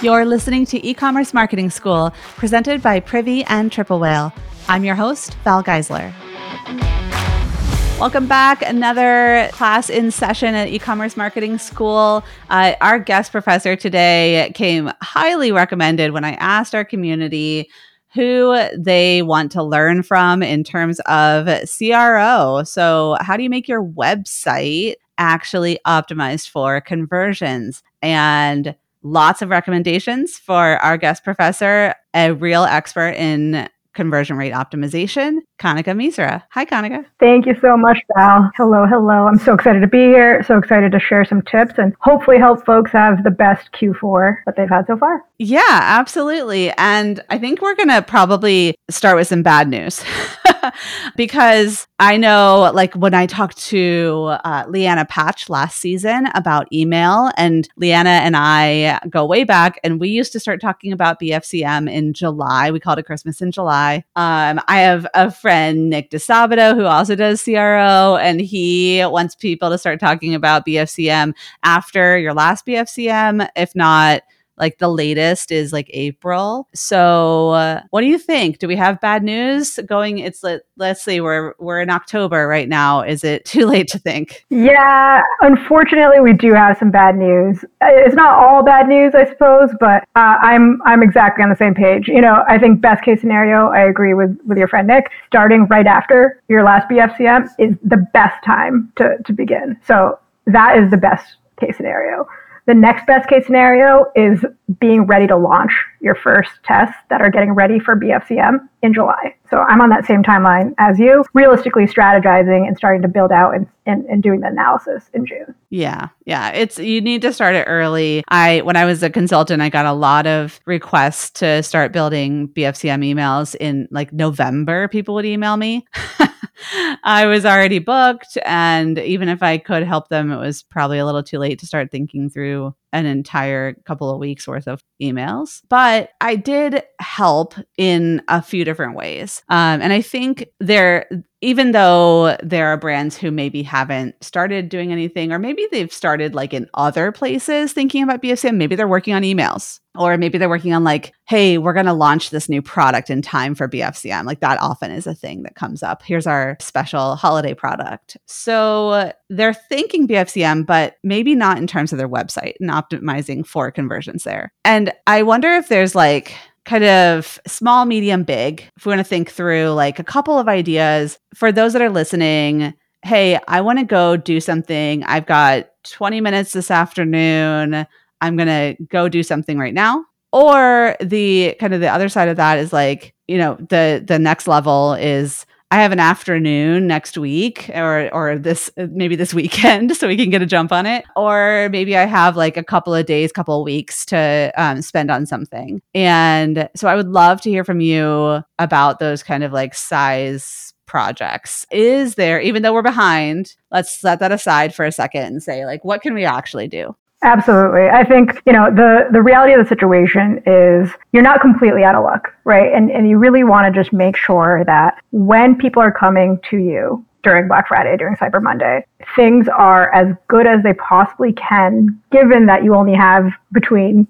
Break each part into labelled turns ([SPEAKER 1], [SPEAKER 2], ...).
[SPEAKER 1] You're listening to E-commerce Marketing School, presented by Privy and Triple Whale. I'm your host, Val Geisler. Welcome back. Another class in session at e-commerce marketing school. Uh, our guest professor today came highly recommended when I asked our community who they want to learn from in terms of CRO. So, how do you make your website actually optimized for conversions? And lots of recommendations for our guest professor, a real expert in conversion rate optimization, Kanika Misra. Hi, Kanika.
[SPEAKER 2] Thank you so much, Val. Hello, hello. I'm so excited to be here. So excited to share some tips and hopefully help folks have the best Q4 that they've had so far.
[SPEAKER 1] Yeah, absolutely. And I think we're going to probably start with some bad news. because I know, like, when I talked to uh, Lianna Patch last season about email, and Lianna and I go way back, and we used to start talking about BFCM in July. We called it Christmas in July. Um, I have a friend, Nick Disabato, who also does CRO, and he wants people to start talking about BFCM after your last BFCM, if not like the latest is like April. So, uh, what do you think? Do we have bad news going? It's let, let's see, we're we're in October right now. Is it too late to think?
[SPEAKER 2] Yeah, unfortunately, we do have some bad news. It's not all bad news, I suppose, but uh, I'm I'm exactly on the same page. You know, I think best case scenario, I agree with with your friend Nick. Starting right after your last BFCM is the best time to to begin. So that is the best case scenario. The next best case scenario is being ready to launch your first tests that are getting ready for BFCM in July. So I'm on that same timeline as you, realistically strategizing and starting to build out and, and, and, doing the analysis in June.
[SPEAKER 1] Yeah. Yeah. It's you need to start it early. I when I was a consultant, I got a lot of requests to start building BFCM emails in like November. People would email me. I was already booked. And even if I could help them, it was probably a little too late to start thinking through an entire couple of weeks worth of emails. But I did help in a few different ways. Um, and I think there, even though there are brands who maybe haven't started doing anything, or maybe they've started like in other places thinking about BFCM, maybe they're working on emails, or maybe they're working on like, hey, we're going to launch this new product in time for BFCM. Like that often is a thing that comes up. Here's our special holiday product. So they're thinking BFCM, but maybe not in terms of their website and optimizing for conversions there. And I wonder if there's like, kind of small, medium, big. If we want to think through like a couple of ideas for those that are listening, hey, I want to go do something. I've got 20 minutes this afternoon. I'm going to go do something right now. Or the kind of the other side of that is like, you know, the the next level is I have an afternoon next week or or this maybe this weekend so we can get a jump on it. Or maybe I have like a couple of days couple of weeks to um, spend on something. And so I would love to hear from you about those kind of like size projects. Is there even though we're behind let's set that aside for a second and say like what can we actually do
[SPEAKER 2] Absolutely. I think, you know, the, the reality of the situation is you're not completely out of luck, right? And, and you really want to just make sure that when people are coming to you during Black Friday, during Cyber Monday, things are as good as they possibly can, given that you only have between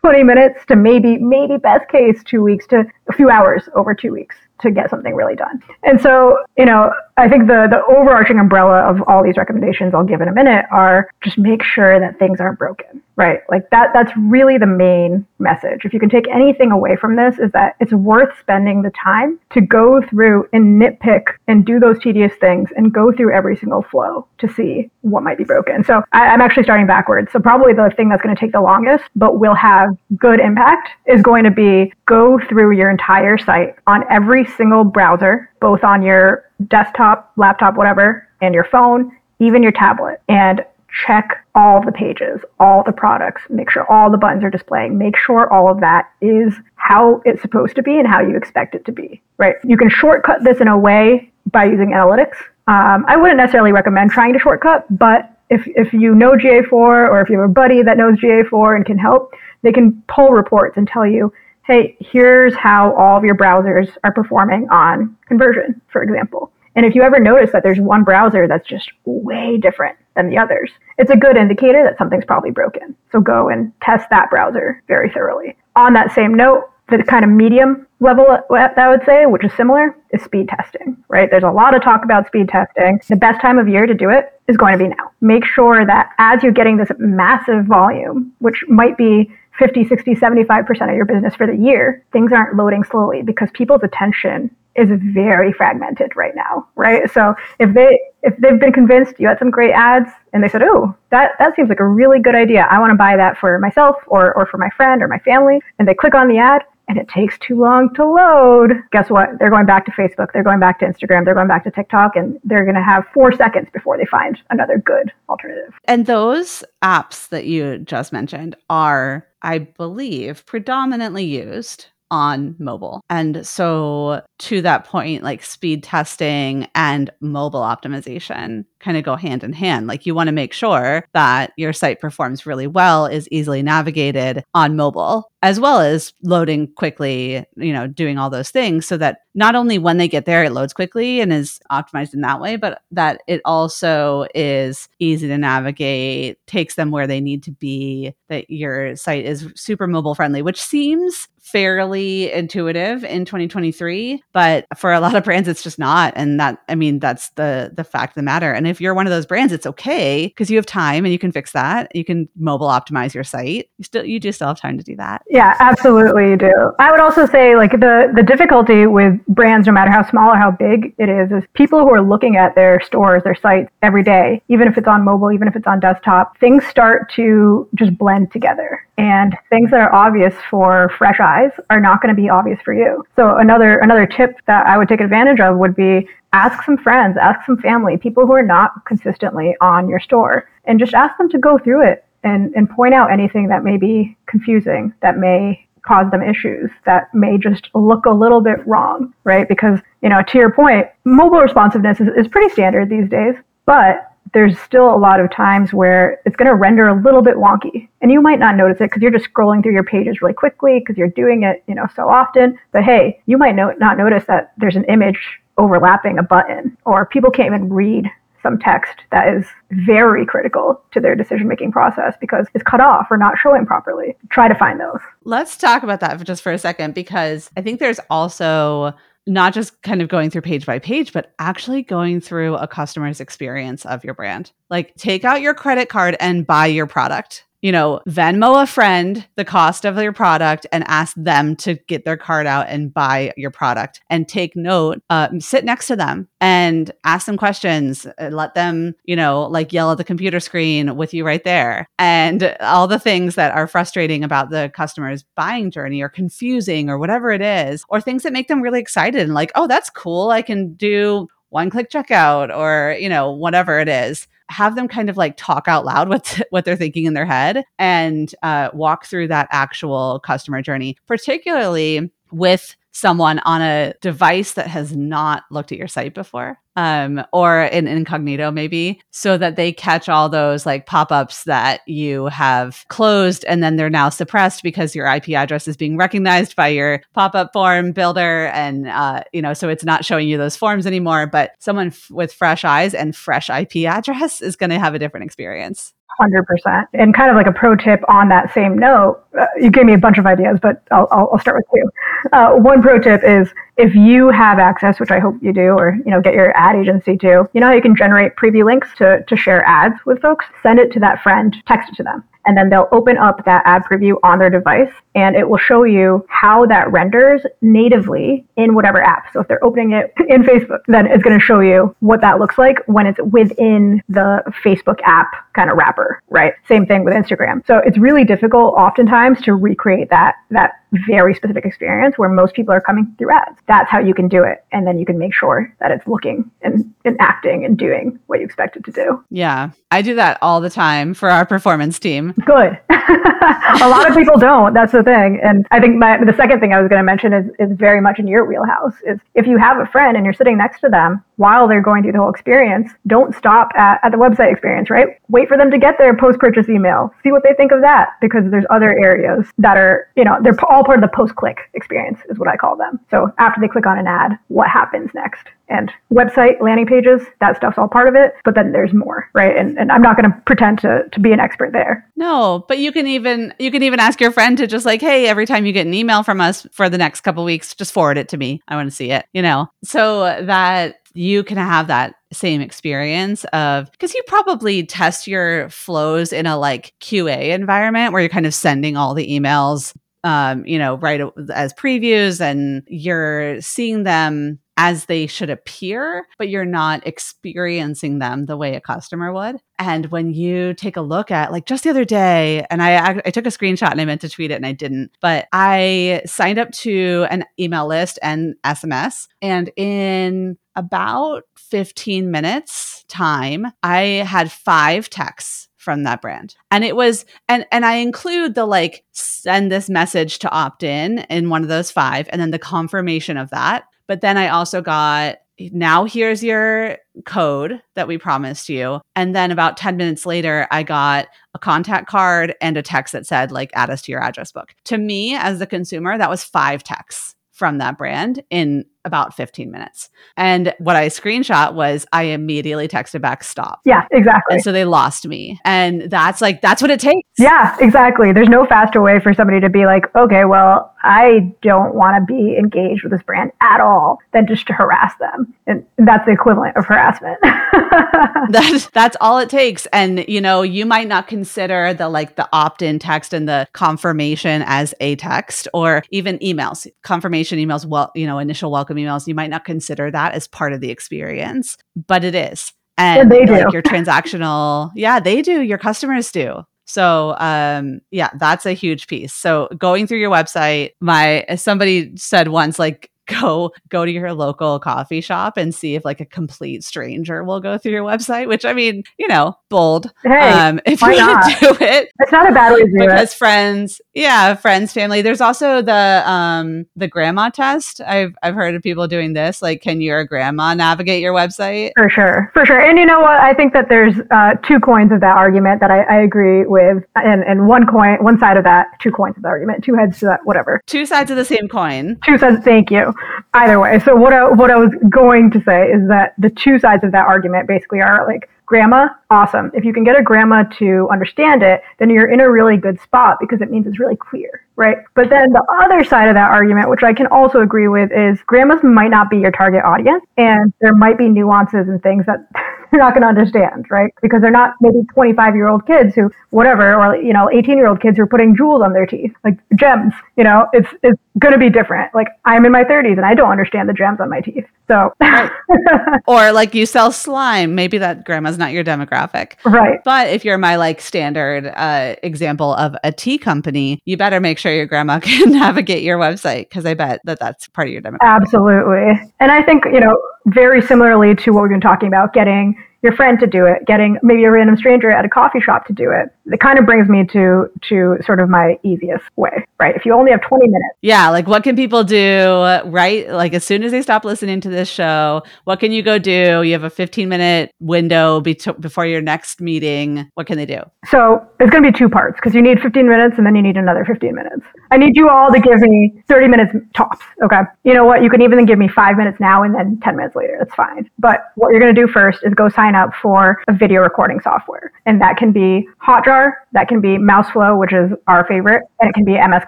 [SPEAKER 2] 20 minutes to maybe, maybe best case, two weeks to a few hours over two weeks to get something really done. And so, you know, I think the the overarching umbrella of all these recommendations I'll give in a minute are just make sure that things aren't broken, right? Like that that's really the main message. If you can take anything away from this is that it's worth spending the time to go through and nitpick and do those tedious things and go through every single flow to see what might be broken. So I, I'm actually starting backwards. So probably the thing that's going to take the longest, but will have good impact is going to be go through your entire site on every single browser, both on your desktop, laptop, whatever, and your phone, even your tablet, and check all the pages, all the products, make sure all the buttons are displaying, make sure all of that is how it's supposed to be and how you expect it to be, right? You can shortcut this in a way by using analytics. Um, I wouldn't necessarily recommend trying to shortcut, but if, if you know GA4 or if you have a buddy that knows GA4 and can help, they can pull reports and tell you, hey, here's how all of your browsers are performing on conversion, for example. And if you ever notice that there's one browser that's just way different than the others. It's a good indicator that something's probably broken. So go and test that browser very thoroughly. On that same note, the kind of medium level uh, that I would say, which is similar, is speed testing, right? There's a lot of talk about speed testing. The best time of year to do it is going to be now. Make sure that as you're getting this massive volume, which might be 50, 60, 75% of your business for the year, things aren't loading slowly because people's attention is very fragmented right now, right? So if they if they've been convinced you had some great ads and they said, "Oh, that that seems like a really good idea. I want to buy that for myself or or for my friend or my family." And they click on the ad and it takes too long to load. Guess what? They're going back to Facebook, they're going back to Instagram, they're going back to TikTok and they're going to have 4 seconds before they find another good alternative.
[SPEAKER 1] And those apps that you just mentioned are I believe predominantly used on mobile. And so, to that point, like speed testing and mobile optimization kind of go hand in hand. Like, you want to make sure that your site performs really well, is easily navigated on mobile, as well as loading quickly, you know, doing all those things so that not only when they get there, it loads quickly and is optimized in that way, but that it also is easy to navigate, takes them where they need to be, that your site is super mobile friendly, which seems fairly intuitive in 2023 but for a lot of brands it's just not. And that i mean that's the the fact of the matter. And if you're one of those brands it's okay because you have time and you can fix that. You can mobile optimize your site. You still you do still have time to do that
[SPEAKER 2] yeah absolutely you do i would also say like the the difficulty with brands no matter how small or how big it is is people who are looking at their stores their sites every day even if it's on mobile even if it's on desktop things start to just blend together and things that are obvious for fresh eyes are not going to be obvious for you. So another another tip that I would take advantage of would be ask some friends, ask some family, people who are not consistently on your store, and just ask them to go through it and, and point out anything that may be confusing, that may cause them issues, that may just look a little bit wrong, right? Because, you know, to your point, mobile responsiveness is, is pretty standard these days, but there's still a lot of times where it's going to render a little bit wonky and you might not notice it because you're just scrolling through your pages really quickly because you're doing it you know so often but hey you might no- not notice that there's an image overlapping a button or people can't even read some text that is very critical to their decision making process because it's cut off or not showing properly. Try to find those.
[SPEAKER 1] Let's talk about that for just for a second because I think there's also not just kind of going through page by page, but actually going through a customer's experience of your brand. Like take out your credit card and buy your product you know, Venmo a friend the cost of your product and ask them to get their card out and buy your product and take note, uh, sit next to them and ask them questions. Uh, let them, you know, like yell at the computer screen with you right there. And all the things that are frustrating about the customer's buying journey or confusing or whatever it is, or things that make them really excited and like, oh, that's cool. I can do one click checkout or, you know, whatever it is have them kind of like talk out loud what what they're thinking in their head and uh, walk through that actual customer journey, particularly with someone on a device that has not looked at your site before um, or in incognito maybe so that they catch all those like pop-ups that you have closed and then they're now suppressed because your ip address is being recognized by your pop-up form builder and uh, you know so it's not showing you those forms anymore but someone f- with fresh eyes and fresh ip address is going to have a different experience
[SPEAKER 2] 100%. And kind of like a pro tip on that same note, uh, you gave me a bunch of ideas, but I'll, I'll start with two. Uh, one pro tip is if you have access, which I hope you do, or you know, get your ad agency to, you know how you can generate preview links to, to share ads with folks? Send it to that friend, text it to them and then they'll open up that ad preview on their device and it will show you how that renders natively in whatever app. So if they're opening it in Facebook, then it's going to show you what that looks like when it's within the Facebook app kind of wrapper, right? Same thing with Instagram. So it's really difficult oftentimes to recreate that that very specific experience where most people are coming through ads. That's how you can do it. And then you can make sure that it's looking and, and acting and doing what you expect it to do.
[SPEAKER 1] Yeah. I do that all the time for our performance team.
[SPEAKER 2] Good. a lot of people don't. That's the thing. And I think my, the second thing I was going to mention is, is very much in your wheelhouse is if you have a friend and you're sitting next to them while they're going through the whole experience, don't stop at, at the website experience, right? Wait for them to get their post purchase email, see what they think of that, because there's other areas that are, you know, they're all part of the post click experience, is what I call them. So after they click on an ad, what happens next? And website, landing pages, that stuff's all part of it. But then there's more, right? And, and I'm not going to pretend to, to be an expert there.
[SPEAKER 1] No, but you can even you can even ask your friend to just like, hey, every time you get an email from us for the next couple weeks, just forward it to me. I want to see it. You know, so that you can have that same experience of because you probably test your flows in a like QA environment where you're kind of sending all the emails um, you know, right as previews and you're seeing them as they should appear, but you're not experiencing them the way a customer would. And when you take a look at, like just the other day, and I, I took a screenshot and I meant to tweet it and I didn't, but I signed up to an email list and SMS. And in about 15 minutes time, I had five texts from that brand. And it was and and I include the like send this message to opt in in one of those five and then the confirmation of that. But then I also got now here's your code that we promised you. And then about 10 minutes later, I got a contact card and a text that said, like, add us to your address book. To me, as the consumer, that was five texts from that brand in about 15 minutes. And what I screenshot was I immediately texted back, stop.
[SPEAKER 2] Yeah, exactly.
[SPEAKER 1] And so they lost me. And that's like, that's what it takes.
[SPEAKER 2] Yeah, exactly. There's no faster way for somebody to be like, okay, well, I don't want to be engaged with this brand at all than just to harass them. And that's the equivalent of harassment.
[SPEAKER 1] that's, that's all it takes. And, you know, you might not consider the like the opt in text and the confirmation as a text or even emails, confirmation emails, well, you know, initial welcome welcome emails, you might not consider that as part of the experience, but it is. And yeah, like your transactional, yeah, they do. Your customers do. So um yeah, that's a huge piece. So going through your website, my somebody said once like go go to your local coffee shop and see if like a complete stranger will go through your website which i mean you know bold
[SPEAKER 2] hey, um if you not? do it. It's not a bad way to do
[SPEAKER 1] because it. friends yeah friends family. There's also the um the grandma test. I've i've heard of people doing this like can your grandma navigate your website?
[SPEAKER 2] For sure for sure. And you know what? I think that there's uh, two coins of that argument that i, I agree with and and one coin one side of that two coins of the argument two heads to that whatever.
[SPEAKER 1] Two sides of the same coin.
[SPEAKER 2] Two sides thank you either way. So what I, what I was going to say is that the two sides of that argument basically are like grandma, awesome. If you can get a grandma to understand it, then you're in a really good spot because it means it's really clear, right? But then the other side of that argument, which I can also agree with, is grandmas might not be your target audience and there might be nuances and things that you're not going to understand, right? Because they're not maybe 25 year old kids who, whatever, or, you know, 18 year old kids who are putting jewels on their teeth, like gems, you know, it's, it's going to be different. Like I'm in my 30s and I don't understand the gems on my teeth. So, right.
[SPEAKER 1] or like you sell slime, maybe that grandma's not your demographic.
[SPEAKER 2] Right.
[SPEAKER 1] But if you're my like standard uh, example of a tea company, you better make sure your grandma can navigate your website because I bet that that's part of your demographic.
[SPEAKER 2] Absolutely. And I think, you know, very similarly to what we've been talking about, getting your friend to do it, getting maybe a random stranger at a coffee shop to do it. It kind of brings me to to sort of my easiest way, right? If you only have 20 minutes.
[SPEAKER 1] Yeah, like what can people do, right? Like as soon as they stop listening to this show, what can you go do? You have a 15 minute window be- before your next meeting. What can they do?
[SPEAKER 2] So it's going to be two parts because you need 15 minutes and then you need another 15 minutes. I need you all to give me 30 minutes tops. Okay. You know what? You can even give me five minutes now and then 10 minutes later. That's fine. But what you're going to do first is go sign sign up for a video recording software. And that can be Hotjar, that can be Mouseflow, which is our favorite, and it can be MS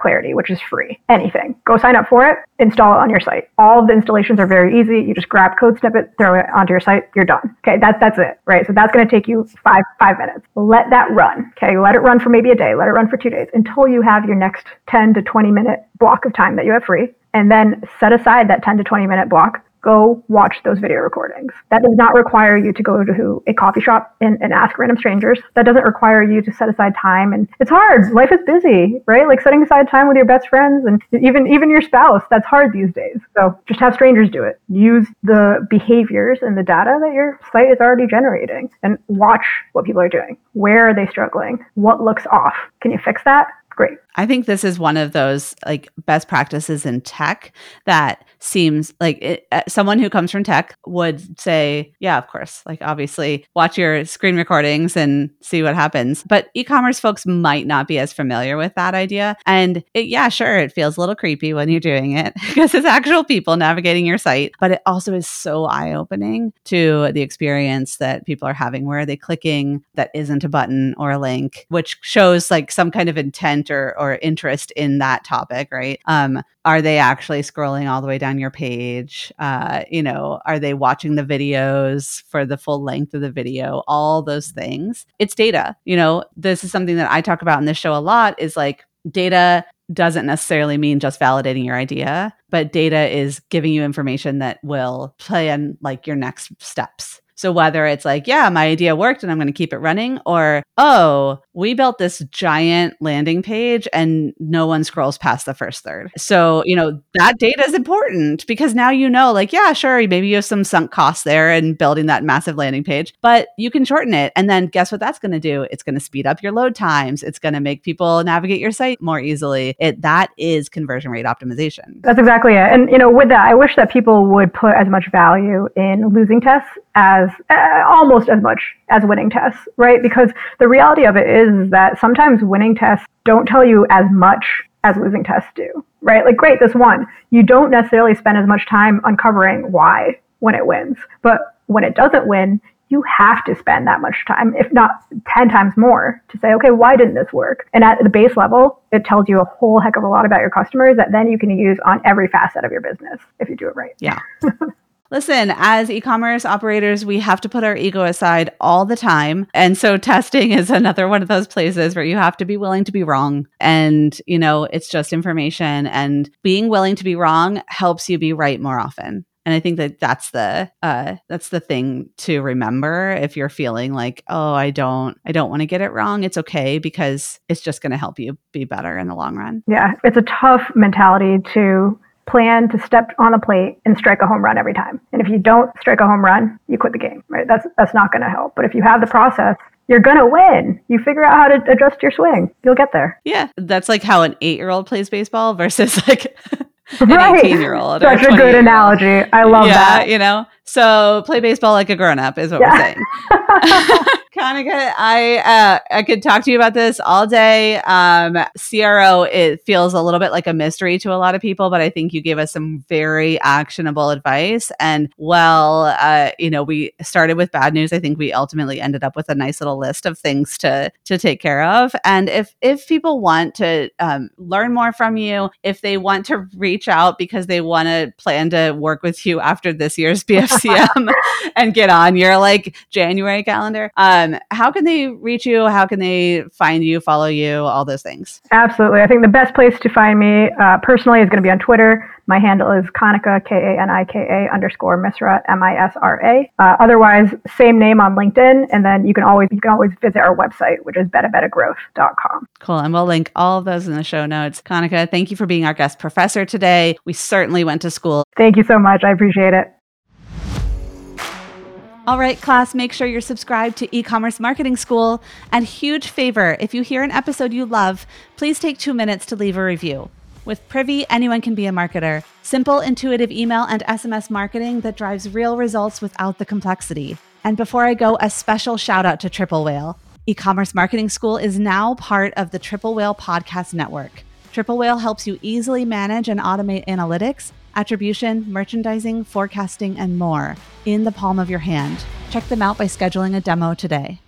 [SPEAKER 2] Clarity, which is free. Anything. Go sign up for it, install it on your site. All of the installations are very easy. You just grab code snippet, throw it onto your site, you're done. Okay, that's that's it, right? So that's going to take you five five minutes. Let that run. Okay, let it run for maybe a day, let it run for two days until you have your next 10 to 20 minute block of time that you have free and then set aside that 10 to 20 minute block go watch those video recordings. That does not require you to go to a coffee shop and, and, ask random strangers. That doesn't require you to set aside time. And it's hard. Life is busy, right? Like setting aside time with your best friends and even, even your spouse, that's hard these days. So just have strangers do it. Use the behaviors and the data that your site is already generating and watch what people are doing. Where are they struggling? What looks off? Can you fix that? Great.
[SPEAKER 1] I think this is one of those like best practices in tech that seems like it, uh, someone who comes from tech would say, yeah, of course. Like, obviously, watch your screen recordings and see what happens. But e commerce folks might not be as familiar with that idea. And it, yeah, sure, it feels a little creepy when you're doing it because it's actual people navigating your site. But it also is so eye opening to the experience that people are having. Where are they clicking that isn't a button or a link, which shows like some kind of intent or, or interest in that topic, right? Um, are they actually scrolling all the way down your page uh, you know are they watching the videos for the full length of the video? All those things. It's data you know? This is something that i talk about in this show a lot is like data doesn't necessarily mean just validating your idea but data is giving you information that will plan like your next steps so whether it's like, yeah, my idea worked and I'm going to keep it running, or, oh, we built this giant landing page and no one scrolls past the first third. So, you know, that data is important because now you know, like, yeah, sure, maybe you have some sunk costs there in building that massive landing page, but you can shorten it. And then guess what that's going to do? It's going to speed up your load times. It's going to make people navigate your site more easily. It that is conversion rate optimization.
[SPEAKER 2] That's exactly it. And you know, with that, I wish that people would put as much value in losing tests as uh, almost as much as winning tests, right? Because the reality of it is that sometimes winning tests don't tell you as much as losing tests do, right? Like, great, this one. You don't necessarily spend as much time uncovering why when it wins. But when it doesn't win, you have to spend that much time, if not 10 times more, to say, okay, why didn't this work? And at the base level, it tells you a whole heck of a lot about your customers that then you can use on every facet of your business if you do it right.
[SPEAKER 1] Yeah. Listen, as e commerce operators, we have to put our ego aside all the time. And so testing is another one of those places where you have to be willing to be wrong. And, you know, it's just information. And being willing to be wrong helps you be right more often. And I think that that's the uh, that's the thing to remember if you're feeling like, oh, I don't I don't want to get it wrong. It's okay because it's just going to help you be better in the long run.
[SPEAKER 2] Yeah, it's a tough mentality to plan to step on the plate and strike a home run every time. And if you don't strike a home run, you quit the game, right? That's that's not going to help. But if you have the process, you're going to win. You figure out how to adjust your swing. You'll get there.
[SPEAKER 1] Yeah, that's like how an 8-year-old plays baseball versus like an right. 18 year old.
[SPEAKER 2] Such a good analogy. I love
[SPEAKER 1] yeah,
[SPEAKER 2] that.
[SPEAKER 1] You know, so play baseball like a grown up is what yeah. we're saying. Kanika, I uh, I could talk to you about this all day. Um, CRO it feels a little bit like a mystery to a lot of people, but I think you gave us some very actionable advice. And well, uh, you know, we started with bad news. I think we ultimately ended up with a nice little list of things to to take care of. And if if people want to um, learn more from you, if they want to reach out because they want to plan to work with you after this year's BFCM and get on your like January calendar. Um, um, how can they reach you? How can they find you, follow you, all those things?
[SPEAKER 2] Absolutely. I think the best place to find me uh, personally is going to be on Twitter. My handle is Kanika, K A N I K A underscore Misra, M I S R A. Uh, otherwise, same name on LinkedIn. And then you can always you can always visit our website, which is betabetagrowth.com.
[SPEAKER 1] Cool. And we'll link all of those in the show notes. Kanika, thank you for being our guest professor today. We certainly went to school.
[SPEAKER 2] Thank you so much. I appreciate it.
[SPEAKER 1] All right, class, make sure you're subscribed to e-commerce marketing school. And huge favor, if you hear an episode you love, please take two minutes to leave a review. With Privy, anyone can be a marketer. Simple, intuitive email and SMS marketing that drives real results without the complexity. And before I go, a special shout out to Triple Whale. E-commerce marketing school is now part of the Triple Whale podcast network. Triple Whale helps you easily manage and automate analytics attribution, merchandising, forecasting, and more in the palm of your hand. Check them out by scheduling a demo today.